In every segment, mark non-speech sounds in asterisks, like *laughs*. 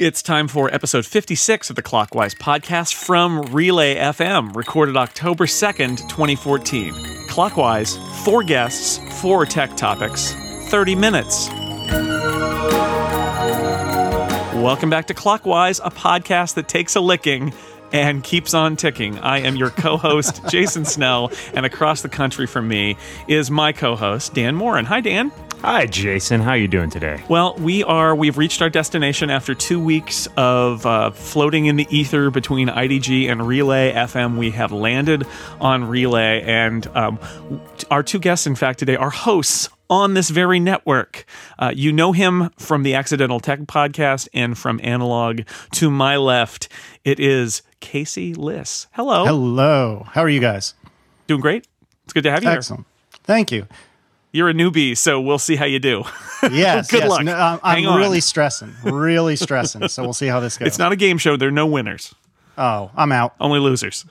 It's time for episode 56 of the Clockwise podcast from Relay FM, recorded October 2nd, 2014. Clockwise, four guests, four tech topics, 30 minutes. Welcome back to Clockwise, a podcast that takes a licking and keeps on ticking. I am your co host, *laughs* Jason Snell, and across the country from me is my co host, Dan Moren. Hi, Dan. Hi, Jason. How are you doing today? Well, we are. We've reached our destination after two weeks of uh, floating in the ether between IDG and Relay FM. We have landed on Relay, and um, our two guests, in fact, today are hosts on this very network. Uh, you know him from the Accidental Tech podcast and from Analog. To my left, it is Casey Liss. Hello. Hello. How are you guys? Doing great. It's good to have you Excellent. Thank you. You're a newbie, so we'll see how you do. *laughs* Yes. Good yes. luck. No, I'm, I'm really stressing. Really stressing. So we'll see how this *laughs* goes. It's not a game show. There are no winners, Oh, I'm out. only losers.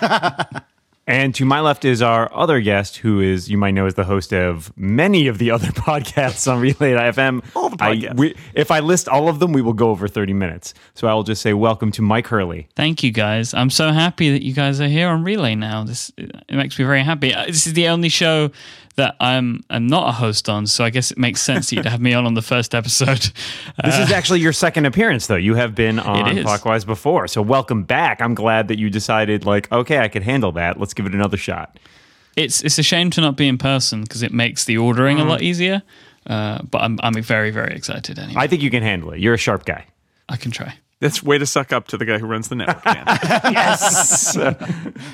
*laughs* And to my left is our other guest, who is you might know as the host of many of the other *laughs* podcasts on Relay FM. All the I- podcasts. we- if I list all of them, we will go over thirty minutes. So I will just say welcome to Myke Hurley. Thank you, guys. I'm so happy that you guys are here on Relay now. This it makes me very happy. Uh, This is the only show that I'm I'm not a host on, so I guess it makes sense that you'd have me on on the first episode. *laughs* This is actually your second appearance, though. You have been on is. Clockwise before, so welcome back. I'm glad that you decided, like, okay, I could handle that. Let's give it another shot. It's it's a shame to not be in person because it makes the ordering a lot easier. Uh, but I'm I'm very very excited anyway. I think you can handle it. You're a sharp guy. I can try. That's way to suck up to the guy who runs the network, man. *laughs* Yes,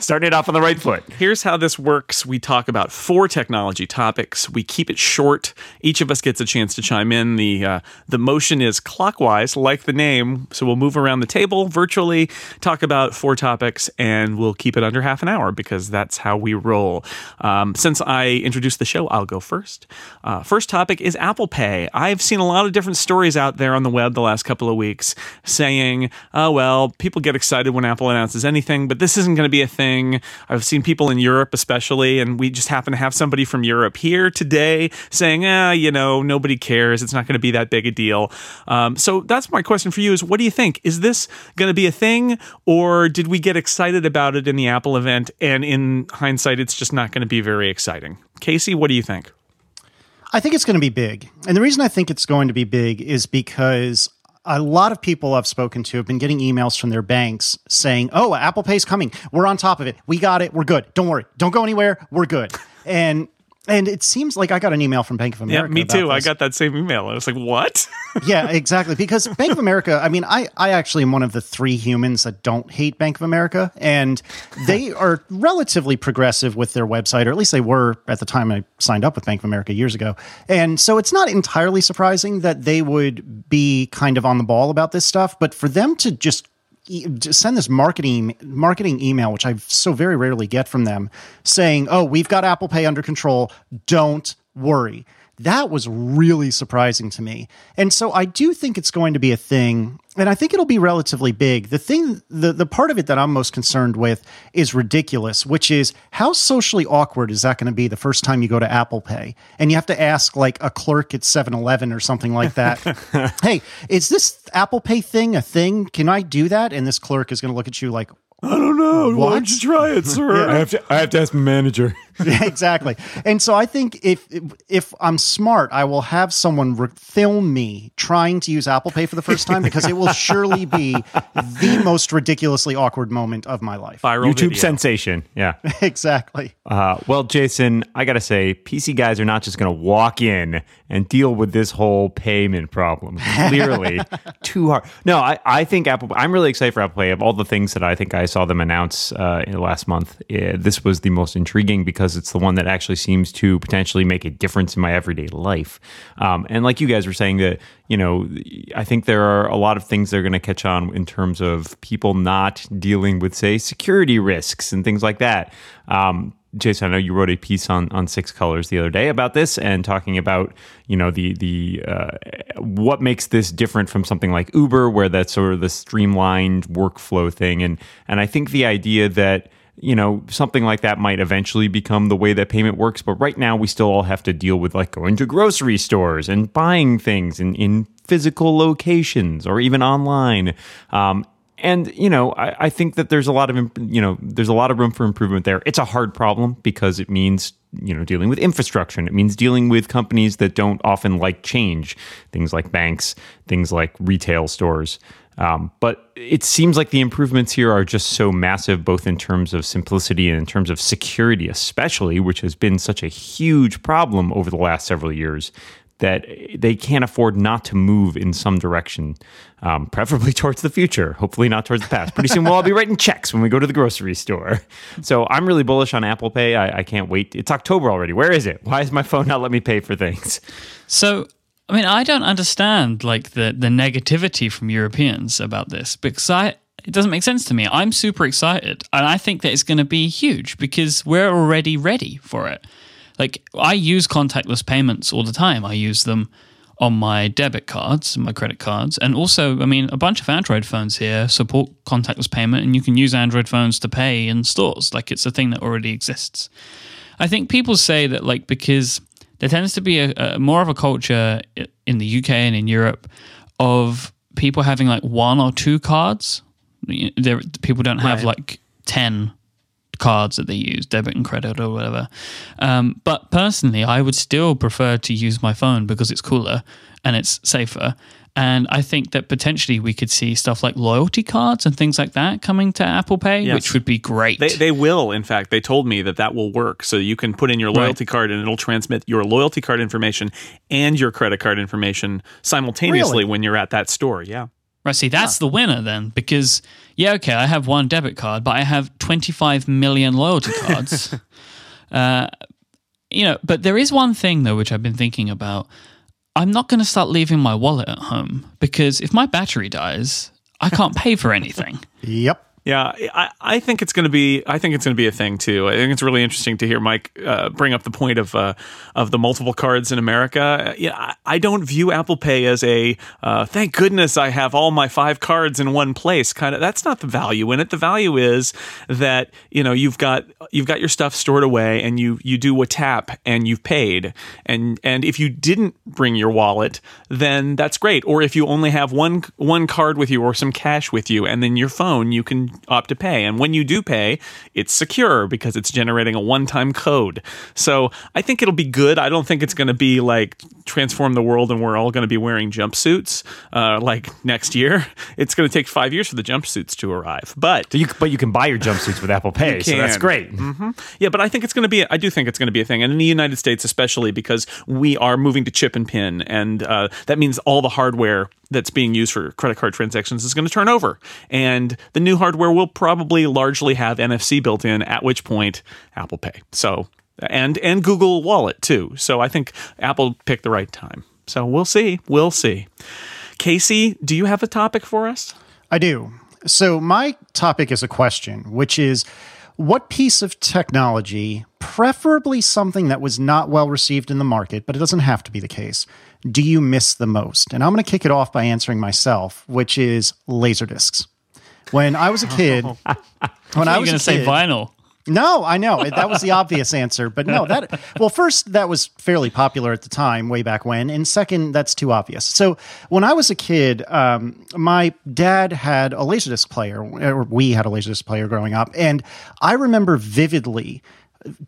starting it off on the right foot. Here's how this works. We talk about four technology topics. We keep it short. Each of us gets a chance to chime in. The uh, the motion is clockwise, like the name. So we'll move around the table virtually, talk about four topics, and we'll keep it under half an hour because that's how we roll. Um, since I introduced the show, I'll go first. Uh, first topic is Apple Pay. I've seen a lot of different stories out there on the web the last couple of weeks saying, oh, well, people get excited when Apple announces anything, but this isn't going to be a thing. I've seen people in Europe, especially, and we just happen to have somebody from Europe here today saying, ah, you know, nobody cares. It's not going to be that big a deal. Um, so that's my question for you is what do you think? Is this going to be a thing, or did we get excited about it in the Apple event, and in hindsight, it's just not going to be very exciting? Casey, what do you think? I think it's going to be big. And the reason I think it's going to be big is because a lot of people I've spoken to have been getting emails from their banks saying, "Oh, Apple Pay's coming. We're on top of it. We got it. We're good. Don't worry. Don't go anywhere. We're good." And and it seems like I got an email from Bank of America. Yeah, me too. I got that same email. I was like, what? *laughs* yeah, exactly. Because Bank of America, I mean, I, I actually am one of the three humans that don't hate Bank of America. And they *laughs* are relatively progressive with their website, or at least they were at the time I signed up with Bank of America years ago. And so it's not entirely surprising that they would be kind of on the ball about this stuff. But for them to just send this marketing marketing email, which I so very rarely get from them, saying, "Oh, we've got Apple Pay under control. Don't worry." That was really surprising to me, and so I do think it's going to be a thing, and I think it'll be relatively big. The thing, the the part of it that I'm most concerned with is ridiculous, which is how socially awkward is that going to be the first time you go to Apple Pay and you have to ask like a clerk at 7-Eleven or something like that, *laughs* "Hey, is this Apple Pay thing a thing? Can I do that?" And this clerk is going to look at you like, I don't know. Why don't you try it, sir? *laughs* I have to. I have to ask my manager. *laughs* Yeah, exactly. And so I think if if I'm smart, I will have someone re- film me trying to use Apple Pay for the first time because it will surely be the most ridiculously awkward moment of my life. Viral YouTube video. sensation. Yeah. *laughs* exactly. Uh, well, Jason, I gotta say, PC guys are not just gonna walk in and deal with this whole payment problem. Clearly, *laughs* too hard. No, I, I think Apple. I'm really excited for Apple Pay. Of all the things that I think I saw them announce uh, in the last month, uh, this was the most intriguing because it's the one that actually seems to potentially make a difference in my everyday life. Um, and like you guys were saying, that you know, I think there are a lot of things that are going to catch on in terms of people not dealing with, say, security risks and things like that. Um, Jason, I know you wrote a piece on on Six Colors the other day about this and talking about you know the the uh, what makes this different from something like Uber, where that's sort of the streamlined workflow thing, and and I think the idea that you know something like that might eventually become the way that payment works, but right now we still all have to deal with like going to grocery stores and buying things in in physical locations or even online. Um, and you know, I, I think that there's a lot of you know there's a lot of room for improvement there. It's a hard problem because it means you know dealing with infrastructure and it means dealing with companies that don't often like change, things like banks, things like retail stores. Um, but it seems like the improvements here are just so massive, both in terms of simplicity and in terms of security, especially, which has been such a huge problem over the last several years that they can't afford not to move in some direction, um, preferably *laughs* towards the future, hopefully not towards the past. Pretty soon we'll all be writing checks when we go to the grocery store. So I'm really bullish on Apple Pay. I, I can't wait. It's October already. Where is it? Why is my phone not letting me pay for things? So, I mean, I don't understand like the the negativity from Europeans about this because I it doesn't make sense to me. I'm super excited, and I think that it's going to be huge because we're already ready for it. Like I use contactless payments all the time. I use them on my debit cards, my credit cards, and also, I mean, a bunch of Android phones here support contactless payment, and you can use Android phones to pay in stores. Like it's a thing that already exists. I think people say that like because there tends to be a, a more of a culture in the UK and in Europe of people having like one or two cards. There, people don't have like ten cards that they use, debit and credit or whatever. Um, but personally, I would still prefer to use my phone because it's cooler and it's safer. And I think that potentially we could see stuff like loyalty cards and things like that coming to Apple Pay, Yes. which would be great. They, they will, in fact. They told me that that will work. So you can put in your loyalty card and it'll transmit your loyalty card information and your credit card information simultaneously Really? when you're at that store. Yeah. Right, see, that's the winner then, because yeah, okay, I have one debit card, but I have 25 million loyalty *laughs* cards. uh, you know, but there is one thing though, which I've been thinking about. I'm not going to start leaving my wallet at home because if my battery dies, I can't pay for anything. *laughs* Yep. Yeah, I, I think it's going to be. I think it's going to be a thing too. I think it's really interesting to hear Myke uh, bring up the point of uh, of the multiple cards in America. Yeah, I, I don't view Apple Pay as a uh, thank goodness I have all my five cards in one place. Kind of that's not the value in it. The value is that you know you've got you've got your stuff stored away and you you do a tap and you've paid. And and if you didn't bring your wallet, then that's great. Or if you only have one one card with you or some cash with you, and then your phone, you can opt to pay. And when you do pay, it's secure because it's generating a one time code. So I think it'll be good. I don't think it's going to be like transform the world and we're all going to be wearing jumpsuits uh, like next year. *laughs* It's going to take five years for the jumpsuits to arrive, but. You, but you can buy your jumpsuits with Apple Pay, so that's great. Yeah, but I think it's going to be. I do think it's going to be a thing, and in the United States especially because we are moving to chip and pin, and uh, that means all the hardware that's being used for credit card transactions is going to turn over, and the new hardware will probably largely have NFC built in. At which point, Apple Pay. So and and Google Wallet too. So I think Apple picked the right time. So we'll see. We'll see. Casey, do you have a topic for us? I do. So, my topic is a question, which is what piece of technology, preferably something that was not well received in the market, but it doesn't have to be the case, do you miss the most? And I'm going to kick it off by answering myself, which is Laserdiscs. When I was a kid, *laughs* when I You're was going to say vinyl. no, I know that was the obvious answer, but no, that well, first that was fairly popular at the time, way back when, and second, that's too obvious. So when I was a kid, um, my dad had a laserdisc player, or we had a laserdisc player growing up, and I remember vividly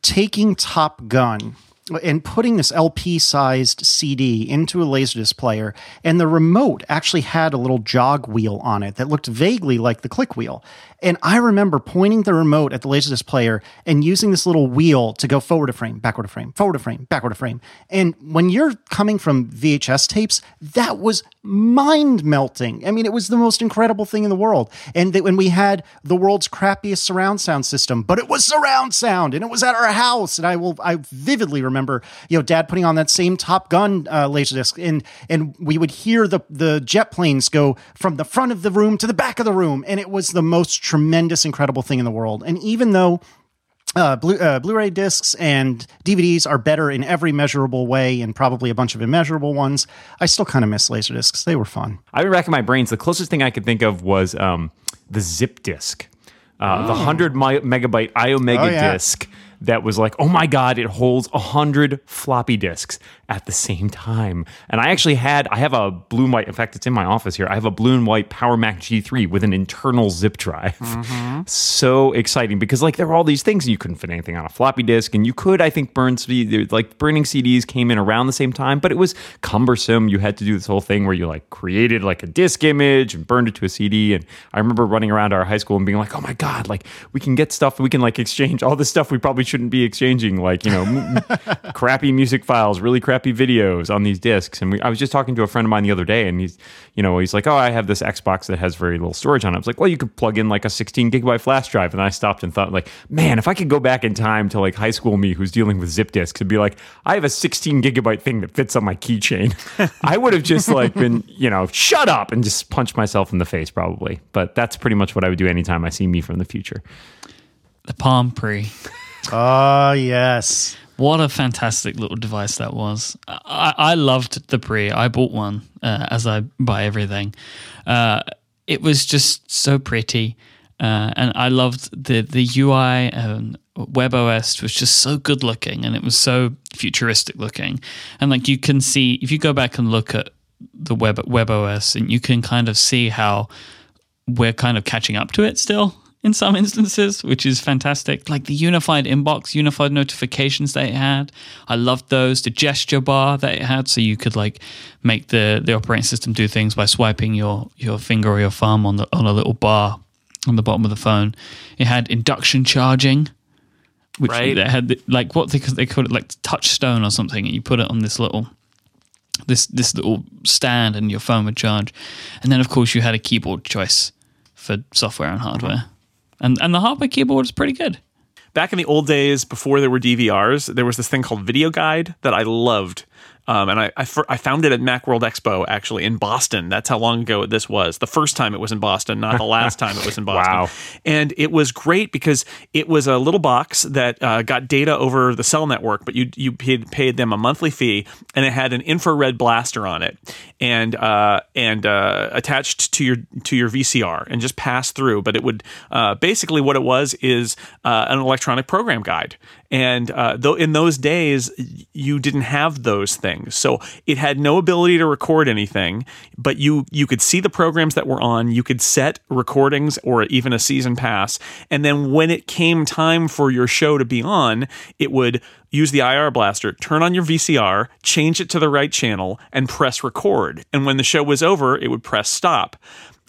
taking Top Gun and putting this LP sized CD into a Laserdisc player, and the remote actually had a little jog wheel on it that looked vaguely like the click wheel. And I remember pointing the remote at the Laserdisc player and using this little wheel to go forward a frame, backward a frame, forward a frame, backward a frame. And when you're coming from VHS tapes, that was mind melting. I mean, it was the most incredible thing in the world. And that when we had the world's crappiest surround sound system, but it was surround sound and it was at our house. And I will, I vividly remember, you know, dad putting on that same Top Gun uh, laserdisc and, and we would hear the, the jet planes go from the front of the room to the back of the room. And it was the most tremendous, incredible thing in the world. And even though uh, Blu- uh, Blu-ray discs and DVDs are better in every measurable way, and probably a bunch of immeasurable ones. I still kind of miss laser discs; they were fun. I've been racking my brains. The closest thing I could think of was um, the zip disk, uh, the 100 mi- megabyte iOmega Oh, yeah. disk that was like, oh my God, it holds a hundred floppy disks at the same time. And I actually had, I have a blue and white, in fact, it's in my office here. I have a blue and white Power Mac G3 with an internal zip drive. Mm-hmm. *laughs* So exciting because like there were all these things and you couldn't fit anything on a floppy disk. And you could, I think, burn, like burning CDs came in around the same time, but it was cumbersome. You had to do this whole thing where you like created like a disk image and burned it to a CD. And I remember running around our high school and being like, oh my God, like we can get stuff, we can like exchange all this stuff we probably shouldn't be exchanging, like, you know, m- *laughs* crappy music files, really crappy videos on these discs. And we, I was just talking to a friend of mine the other day and he's, you know, he's like, oh, I have this Xbox that has very little storage on it. I was like, well, you could plug in like a 16 gigabyte flash drive. And I stopped and thought, like, man, if I could go back in time to like high school me who's dealing with zip disks and be like, I have a 16 gigabyte thing that fits on my keychain, *laughs* I would have just like been, you know, shut up and just punched myself in the face probably. But that's pretty much what I would do anytime I see me from the future. The Palm Pre. Oh, yes. What a fantastic little device that was. I, I loved the Pre. I bought one uh, as I buy everything. Uh, it was just so pretty. Uh, and I loved the, the UI and WebOS was just so good looking and it was so futuristic looking. And like you can see, if you go back and look at the web WebOS, and you can kind of see how we're kind of catching up to it still in some instances, which is fantastic. Like the unified inbox, unified notifications that it had. I loved those. The gesture bar that it had, so you could like make the, the operating system do things by swiping your, your finger or your thumb on the on a little bar on the bottom of the phone. It had induction charging, which Right. they had the, like what they they called it like touchstone or something, and you put it on this little this this little stand and your phone would charge. And then of course you had a keyboard choice for software and hardware. And and the hardware keyboard is pretty good. back in the old days before there were DVRs, there was this thing called Video Guide that I loved. Um, and I, I, I found it at Macworld Expo actually in Boston. That's how long ago this was. The first time it was in Boston, not the last time it was in *laughs* Boston. Wow. And it was great because it was a little box that uh, got data over the cell network, but you you paid, paid them a monthly fee, and it had an infrared blaster on it, and uh, and uh, attached to your to your VCR, and just passed through. But it would uh, basically what it was is uh, an electronic program guide, and uh, though in those days you didn't have those things, so it had no ability to record anything, but you you could see the programs that were on. You could set recordings or even a season pass, and then when it came time for your show to be on, it would use the IR blaster, turn on your VCR, change it to the right channel, and press record. And when the show was over, it would press stop.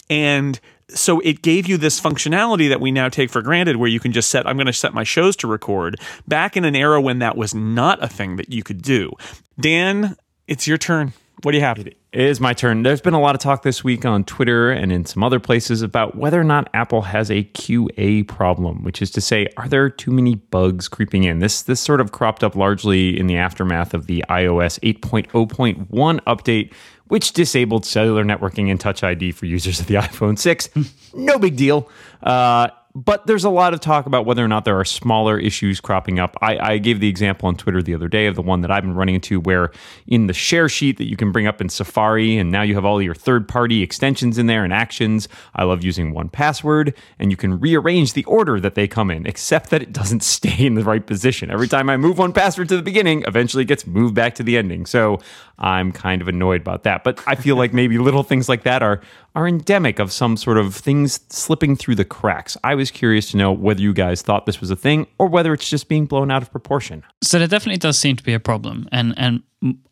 And so it gave you this functionality that we now take for granted where you can just set I'm going to set my shows to record back in an era when that was not a thing that you could do. Dan, it's your turn. What do you have? It is my turn. There's been a lot of talk this week on Twitter and in some other places about whether or not Apple has a QA problem, which is to say, are there too many bugs creeping in? This this sort of cropped up largely in the aftermath of the iOS 8.0.1 update, which disabled cellular networking and Touch ID for users of the *laughs* iPhone 6. no big deal. Uh, but there's a lot of talk about whether or not there are smaller issues cropping up. I, I gave the example on Twitter the other day of the one that I've been running into where in the share sheet that you can bring up in Safari, and now you have all your third party extensions in there and actions. I love using 1Password, and you can rearrange the order that they come in, except that it doesn't *laughs* stay in the right position. Every time I move 1Password to the beginning, eventually it gets moved back to the ending. So I'm kind of annoyed about that. But I feel like maybe little things like that are are endemic of some sort of things slipping through the cracks. I was curious to know whether you guys thought this was a thing or whether it's just being blown out of proportion. So there definitely does seem to be a problem, and and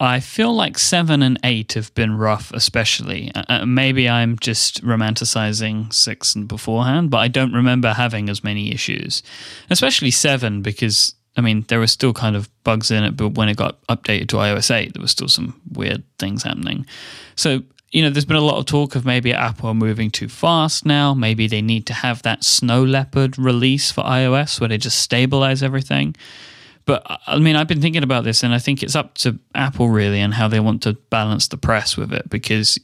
I feel like seven and eight have been rough, especially. Uh, uh, maybe I'm just romanticizing six and beforehand, but I don't remember having as many issues, especially seven because. I mean, there were still kind of bugs in it, but when it got updated to iOS 8, there was still some weird things happening. So, you know, there's been a lot of talk of maybe Apple moving too fast now. Maybe they need to have that Snow Leopard release for iOS where they just stabilize everything. But uh, I mean, I've been thinking about this, and I think it's up to Apple really and how they want to balance the press with it because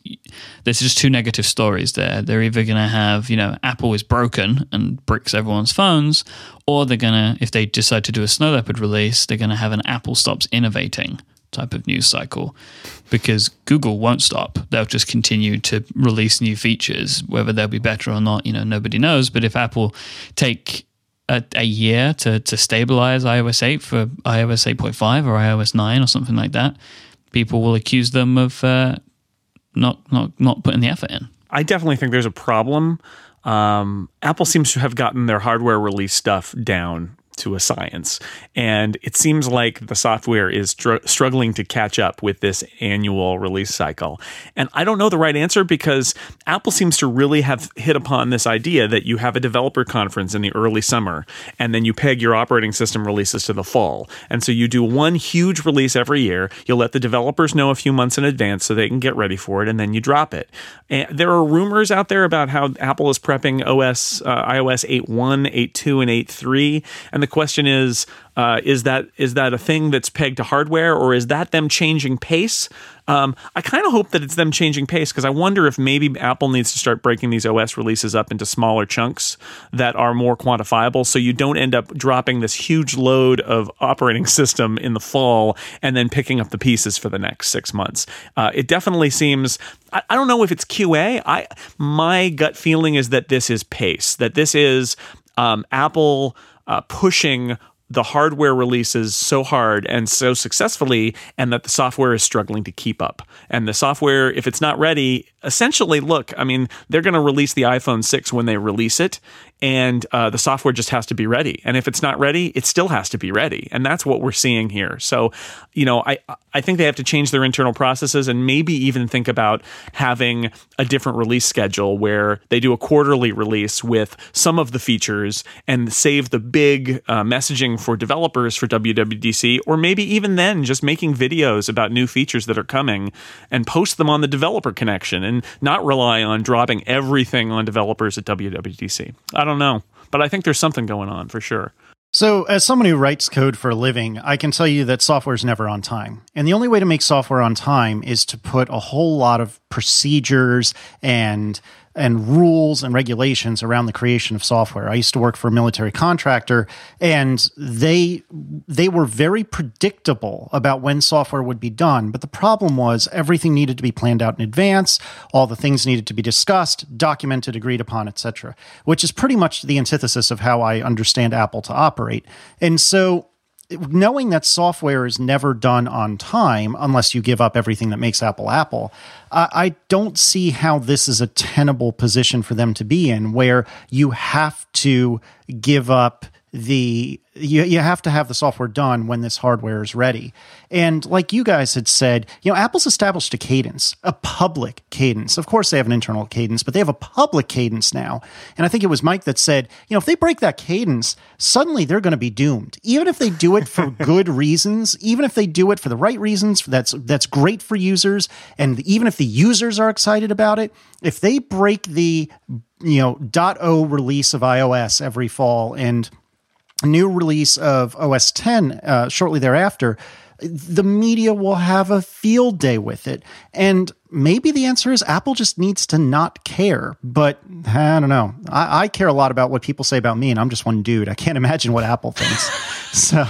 there's just two negative stories there. They're either going to have, you know, Apple is broken and bricks everyone's phones, or they're going to, if they decide to do a Snow Leopard release, they're going to have an Apple stops innovating type of news cycle because Google won't stop. They'll just continue to release new features. Whether they'll be better or not, you know, nobody knows. But if Apple take a, a year to, to stabilize iOS 8 for iOS 8.5 or iOS 9 or something like that, people will accuse them of uh, not not not putting the effort in. I definitely think there's a problem. Um, Apple seems to have gotten their hardware release stuff down to a science. And it seems like the software is str- struggling to catch up with this annual release cycle. And I don't know the right answer because Apple seems to really have hit upon this idea that you have a developer conference in the early summer and then you peg your operating system releases to the fall. And so you do one huge release every year. You'll let the developers know a few months in advance so they can get ready for it and then you drop it. And there are rumors out there about how Apple is prepping OS uh, iOS 8.1, 8.2 and 8.3 and the question is uh, is that is that a thing that's pegged to hardware or is that them changing pace um, I kind of hope that it's them changing pace because I wonder if maybe Apple needs to start breaking these OS releases up into smaller chunks that are more quantifiable so you don't end up dropping this huge load of operating *laughs* system in the fall and then picking up the pieces for the next six months. Uh, it definitely seems. I, don't know if it's QA. I my gut feeling is that this is pace. That this is um, Apple uh, pushing the hardware releases so hard and so successfully, and that the software is struggling to keep up. And the software, if it's not ready, essentially, look, I mean, they're going to release the iPhone 6 when they release it, and uh, the software just has to be ready. And if it's not ready, it still has to be ready. And that's what we're seeing here. So, you know, I, I think they have to change their internal processes and maybe even think about having a different release schedule where they do a quarterly release with some of the features and save the big uh, messaging for developers for WWDC, or maybe even then just making videos about new features that are coming and post them on the developer connection and not rely on dropping everything on developers at WWDC. I don't know, but I think there's something going on for sure. So, as someone who writes code for a living, I can tell you that software is never on time. And the only way to make software on time is to put a whole lot of procedures and and rules and regulations around the creation of software. I used to work for a military contractor and they they were very predictable about when software would be done, but the problem was everything needed to be planned out in advance, all the things needed to be discussed, documented, agreed upon, etc., which is pretty much the antithesis of how I understand Apple to operate. And so knowing that software is never done on time unless you give up everything that makes Apple Apple, I don't see how this is a tenable position for them to be in where you have to give up the you, you have to have the software done when this hardware is ready. And like you guys had said, you know, Apple's established a cadence, a public cadence. Of course, they have an internal cadence, but they have a public cadence now. And I think it was Myke that said, you know, if they break that cadence, suddenly they're going to be doomed. Even if they do it for *laughs* good reasons, even if they do it for the right reasons, that's that's great for users, and even if the users are excited about it, if they break the you know dot o release of iOS every fall and new release of OS X uh, shortly thereafter, the media will have a field day with it. And maybe the answer is Apple just needs to not care. But I don't know. I, I care a lot about what people say about me, and I'm just one dude. I can't *laughs* imagine what Apple thinks. *laughs* so.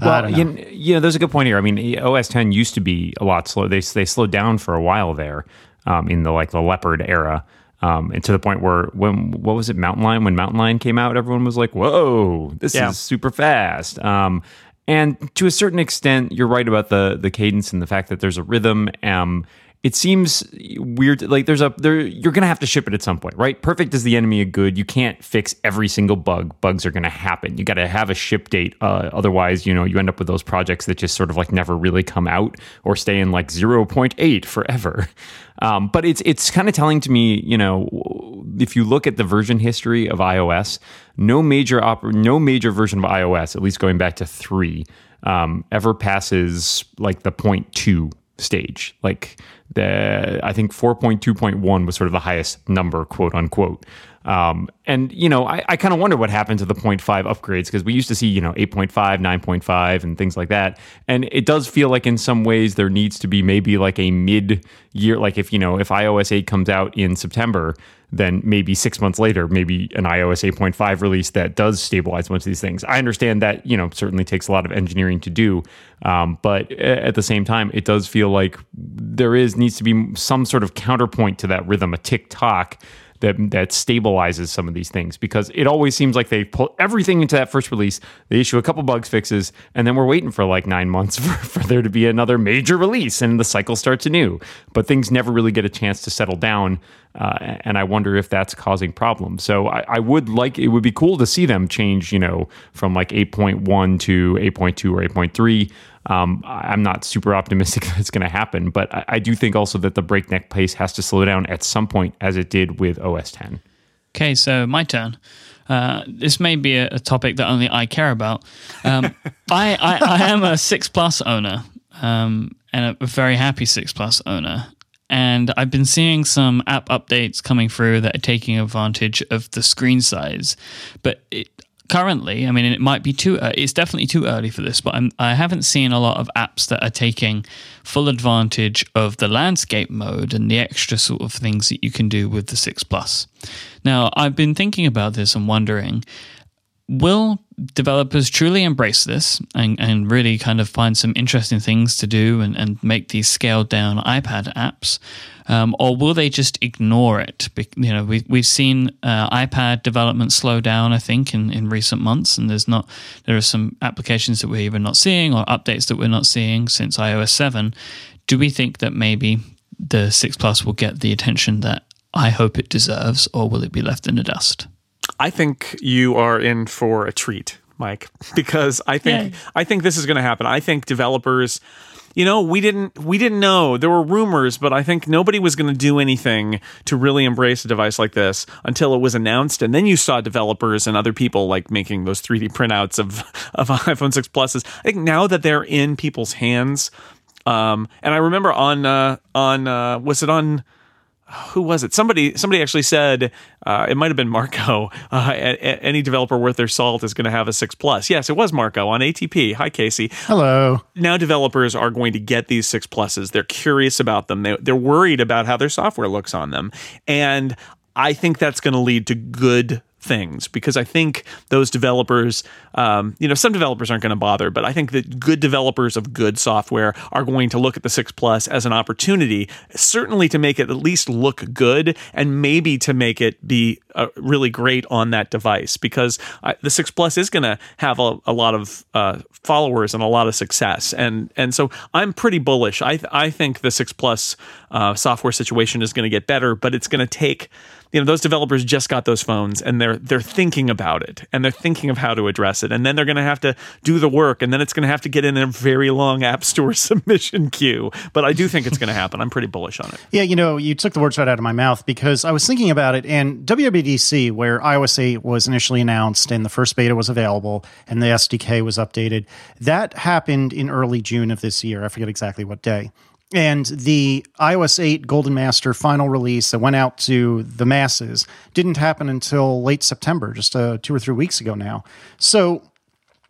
Well, you know. you know, there's a good point here. I mean, OS X used to be a lot slow. They they slowed down for a while there um, in the like the Leopard era. Um, and to the point where when what was it Mountain Lion when Mountain Lion came out, everyone was like, "Whoa, this yeah. is super fast." Um, and to a certain extent, you're right about the the cadence and the fact that there's a rhythm. Um, it seems weird. Like there's a there, you're gonna have to ship it at some point, right? Perfect is the enemy of good. You can't fix every single bug. Bugs are gonna happen. You got to have a ship date. Uh, otherwise, you know, you end up with those projects that just sort of like never really come out or stay in like 0.8 forever. *laughs* Um, but it's it's kind of telling to me, you know, if you look at the version history of iOS, no major op- no major version of iOS, at least going back to three, um, ever passes like the point two stage. Like the I think 4.2.1 was sort of the highest number, quote unquote. Um, and you know, I, I kind of wonder what happened to the 0.5 upgrades because we used to see you know 8.5, 9.5, and things like that. And it does feel like in some ways there needs to be maybe like a mid year, like if you know if iOS 8 comes out in September, then maybe six months later, maybe an iOS 8.5 release that does stabilize most of these things. I understand that you know certainly takes a lot of engineering to do, um, but at the same time, it does feel like there is needs to be some sort of counterpoint to that rhythm, a tick tock that that stabilizes some of these things because it always seems like they pull everything into that first release. They issue a couple bugs fixes, and then we're waiting for like nine months *laughs* for, for there to be another major release, and the cycle starts anew. But things never really get a chance to settle down. Uh, and I wonder if that's causing problems. So I, I, would like it would be cool to see them change, you know, from like 8.1 to 8.2 or 8.3. Um, I'm not super optimistic *laughs* that it's going to happen, but I, I, do think also that the breakneck pace has to slow down at some point, as it did with OS X. Okay, so my turn. Uh, this may be a, a, topic that only I care about. Um, *laughs* I, I, I, am a six plus owner um, and a very happy six plus owner. And I've been seeing some app updates coming through that are taking advantage of the screen size. But it, currently, I mean, it might be too, uh, it's definitely too early for this, but I'm, I have not seen a lot of apps that are taking full advantage of the landscape mode and the extra sort of things that you can do with the 6 Plus. Now, I've been thinking about this and wondering will developers truly embrace this and, and really kind of find some interesting things to do and, and make these scaled down iPad apps? Um, or will they just ignore it? You know, we, we've seen uh, iPad development slow down, I think, in, in recent months, and there's not there are some applications that we're even not seeing or updates that we're not seeing since iOS 7. Do we think that maybe the 6 Plus will get the attention that I hope it deserves, or will it be left in the dust? I think you are in for a treat, Myke, because I think Yay. I think this is going to happen. I think developers you know, we didn't we didn't know. There were rumors, but I think nobody was going to do anything to really embrace a device like this until it was announced. And then you saw developers and other people like making those 3D printouts of of *laughs* iPhone 6 Pluses. I think now that they're in people's hands, um, and I remember on uh, on uh, was it on who was it? Somebody somebody actually said uh, it might have been Marco. *laughs* Uh, any developer worth their salt is going to have a six plus. Yes, it was Marco on ATP. Hi, Casey. Hello. Now developers are going to get these six pluses. They're curious about them. They, they're worried about how their software looks on them, and I think that's going to lead to good things because I think those developers, um, you know, some developers aren't going to bother, but I think that good developers of good software are going to look at the 6 Plus as an opportunity, certainly to make it at least look good and maybe to make it be uh, really great on that device because the 6 Plus is going to have a, a, lot of uh, followers and a lot of success. And, and so I'm pretty bullish. I, I think the 6 Plus uh, software situation is going to get better, but it's going to take you know those developers just got those phones and they're they're thinking about it and they're thinking of how to address it. And then they're going to have to do the work and then it's going to have to get in a very long app store *laughs* submission queue. But i do think it's going to happen. I'm pretty bullish on it. Yeah you know you took the words right out of my mouth because i was thinking about it and wwdc where ios 8 was initially announced and the first beta was available and the sdk was updated that happened in early june of this year. I forget exactly what day and the iOS 8 Golden Master final release that went out to the masses didn't happen until late September, just uh, two or three weeks ago now. So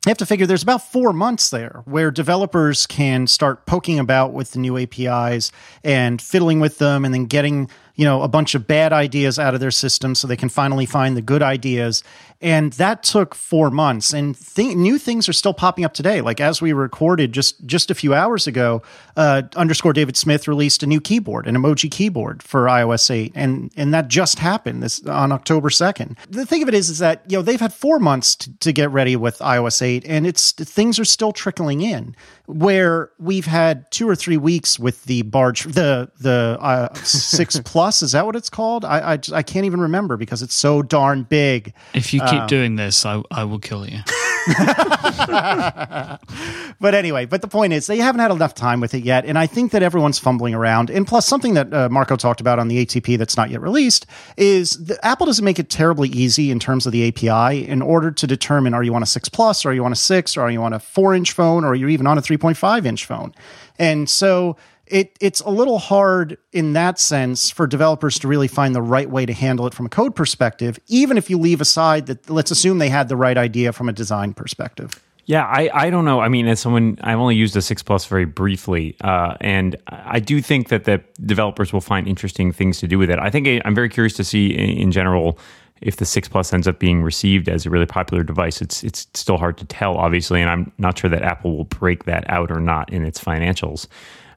you have to figure there's about four months there where developers can start poking about with the new APIs and fiddling with them and then getting you know a bunch of bad ideas out of their system so they can finally find the good ideas. And that took four months. And th- new things are still popping up today. Like as we recorded just just a few hours ago uh, underscore david smith released a new keyboard an emoji keyboard for ios 8 and and that just happened this on october 2nd the thing of it is is that you know they've had four months to, to get ready with ios 8 and it's things are still trickling in where we've had two or three weeks with the barge the the uh, six *laughs* plus is that what it's called? I, I, I can't even remember because it's so darn big. If you keep um, doing this i i will kill you. *laughs* But anyway, but the point is they haven't had enough time with it yet, and I think that everyone's fumbling around. And plus, something that uh, Marco talked about on the ATP that's not yet released is that Apple doesn't make it terribly easy in terms of the API in order to determine are you on a six plus, or are you on a six, or are you on a four inch phone, or are you even on a three point five inch phone, and so it it's a little hard in that sense for developers to really find the right way to handle it from a code perspective, even if you leave aside that let's assume they had the right idea from a design perspective. Yeah, I, I don't know. I mean, as someone, I've only used the 6 Plus very briefly, uh, and I do think that the developers will find interesting things to do with it. I think I, am very curious to see in, in general if the 6 Plus ends up being received as a really popular device. It's it's still hard to tell, obviously, and I'm not sure that Apple will break that out or not in its financials.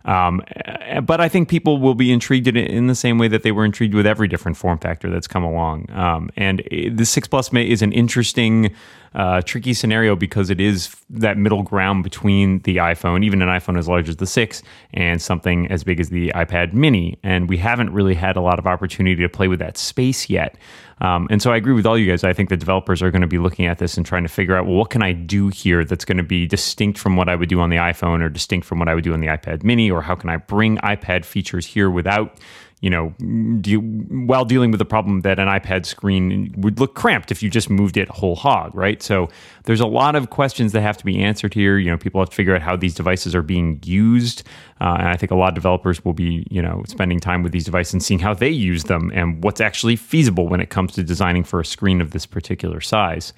Um, eh, but I think people will be intrigued in in the same way that they were intrigued with every different form factor that's come along. Um, and eh, the six plus is an interesting uh, tricky scenario because it is that middle ground between the iPhone, even an iPhone as large as the 6, and something as big as the iPad mini. And we haven't really had a lot of opportunity to play with that space yet. Um, and so I agree with all you guys. I think the developers are going to be looking at this and trying to figure out, well, what can I do here that's going to be distinct from what I would do on the iPhone or distinct from what I would do on the iPad mini? Or how can I bring iPad features here without you know, de- while dealing with the problem that an iPad screen would look cramped if you just moved it whole hog, right? So there's a lot of questions that have to be answered here. You know, people have to figure out how these devices are being used, uh, and I think a lot of developers will be, you know, spending time with these devices and seeing how they use them and what's actually feasible when it comes to designing for a screen of this particular size.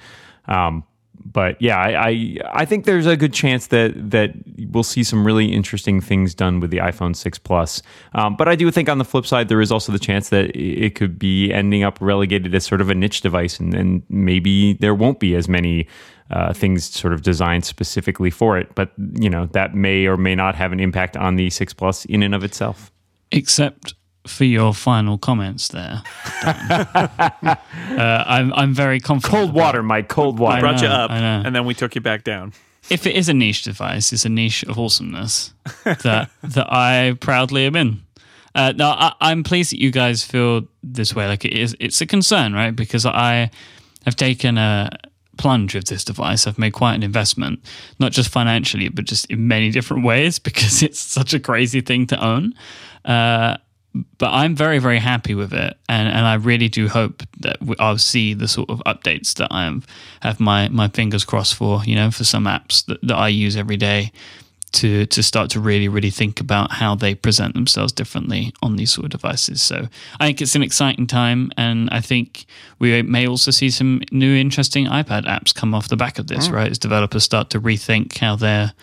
Um, but yeah, I, I, I think there's a good chance that that we'll see some really interesting things done with the iPhone 6 Plus. Um, but I do think on the flip side, there is also the chance that it could be ending up relegated as sort of a niche device, and, and maybe there won't be as many uh, things sort of designed specifically for it. But you know that may or may not have an impact on the 6 Plus in and of itself. Except for your final comments there. *laughs* uh, I'm I'm very confident. Cold water, Myke. Cold water. I Brought you up, and then we took you back down. If it is a niche device, it's a niche of awesomeness that *laughs* that I proudly am in. Uh, no, I, I'm pleased that you guys feel this way. Like it is, it's a concern, right? Because I have taken a plunge with this device. I've made quite an investment, not just financially, but just in many different ways *laughs* because it's such a crazy thing to own. Uh, but I'm very, very happy with it, and, and I really do hope that I'll see the sort of updates that I am have my, my fingers crossed for. You know, for some apps that, that I use every day to to start to really, really think about how they present themselves differently on these sort of devices. So I think it's an exciting time, and I think we may also see some new, interesting iPad apps come off the back of this. Hmm. Right, as developers start to rethink how their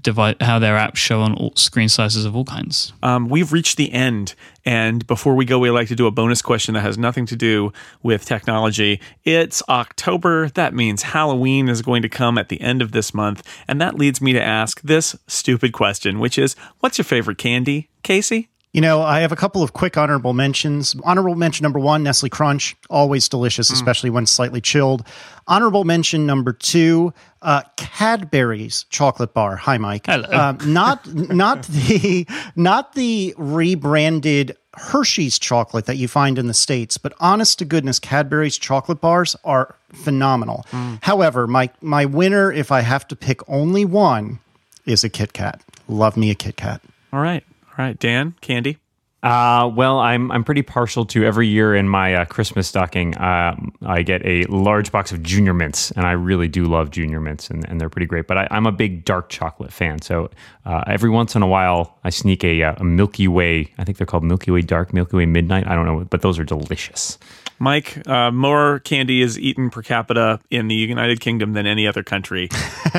device, how their apps show on all screen sizes of all kinds. Um, we've reached the end. And before we go, we like to do a bonus question that has nothing to do with technology. It's October. That means Halloween is going to come at the end of this month. And that leads me to ask this stupid question, which is what's your favorite candy, Casey? You know, I have a couple of quick honorable mentions. Honorable mention number one, Nestle Crunch, always delicious, especially when slightly chilled. Honorable mention number two, uh, Cadbury's chocolate bar. Hi, Myke. Hello. Um, not *laughs* not the not the rebranded Hershey's chocolate that you find in the states, but honest to goodness, Cadbury's chocolate bars are phenomenal. However, my my winner, if I have to pick only one, is a Kit Kat. Love me a Kit Kat. All right. All right. Dan, candy. Uh, well, I'm I'm pretty partial to every year in my uh, Christmas stocking. Um, I get a large box of Junior Mints, and I really do love Junior Mints, and, and they're pretty great. But I, I'm a big dark chocolate fan, so uh, every once in a while I sneak a, uh, a Milky Way. I think they're called Milky Way Dark, Milky Way Midnight. I don't know, but those are delicious. Myke, uh, more candy is eaten per capita in the United Kingdom than any other country.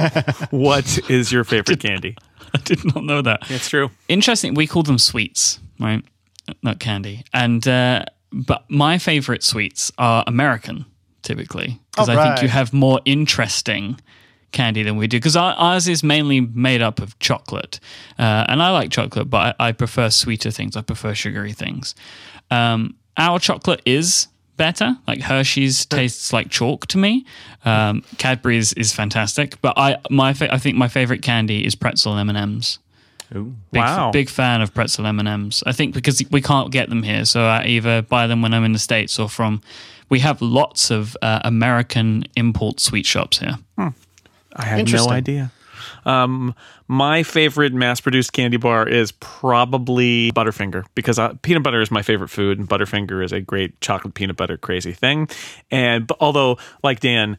*laughs* what is your favorite *laughs* candy? *laughs* I did not know that. It's true. Interesting. We call them sweets, right? Not candy. And uh, but my favorite sweets are American, typically, because I think you have more interesting candy than we do. Because ours is mainly made up of chocolate, uh, and I like chocolate, but I, I prefer sweeter things. I prefer sugary things. Um, our chocolate is better. Like Hershey's tastes like chalk to me. Um, Cadbury's is fantastic, but I my fa- I think my favorite candy is pretzel M and M's. Ooh. Big, Wow. big fan of pretzel M and M's. I think because we can't get them here, so I either buy them when I'm in the states or from. We have lots of uh, American import sweet shops here. I had no idea. Um, my favorite mass-produced candy bar is probably Butterfinger because uh, peanut butter is my favorite food, and Butterfinger is a great chocolate peanut butter crazy thing. And although, like Dan,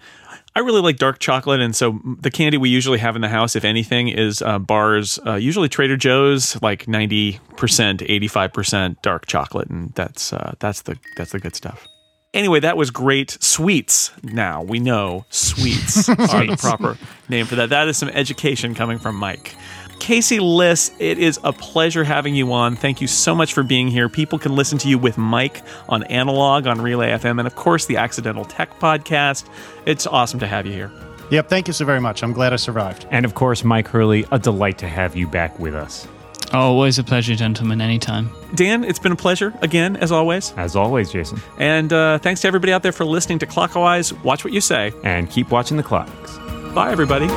I really like dark chocolate, and so the candy we usually have in the house, if anything, is uh, bars. Uh, usually Trader Joe's, like ninety percent, eighty-five percent dark chocolate, and that's uh, that's the that's the good stuff. Anyway, that was great. Sweets. Now we know sweets *laughs* are the proper name for that. That is some education coming from Myke. Casey Liss, it is a pleasure having you on. Thank you so much for being here. People can listen to you with Myke on Analog on Relay FM and, of course, the Accidental Tech Podcast. It's awesome to have you here. Yep, thank you so very much. I'm glad I survived. And of course, Myke Hurley, a delight to have you back with us. Oh, always a pleasure, gentlemen. Anytime. Dan, it's been a pleasure again, as always. As always, Jason. And uh, thanks to everybody out there for listening to Clockwise. Watch what you say. And keep watching the clocks. Bye, everybody.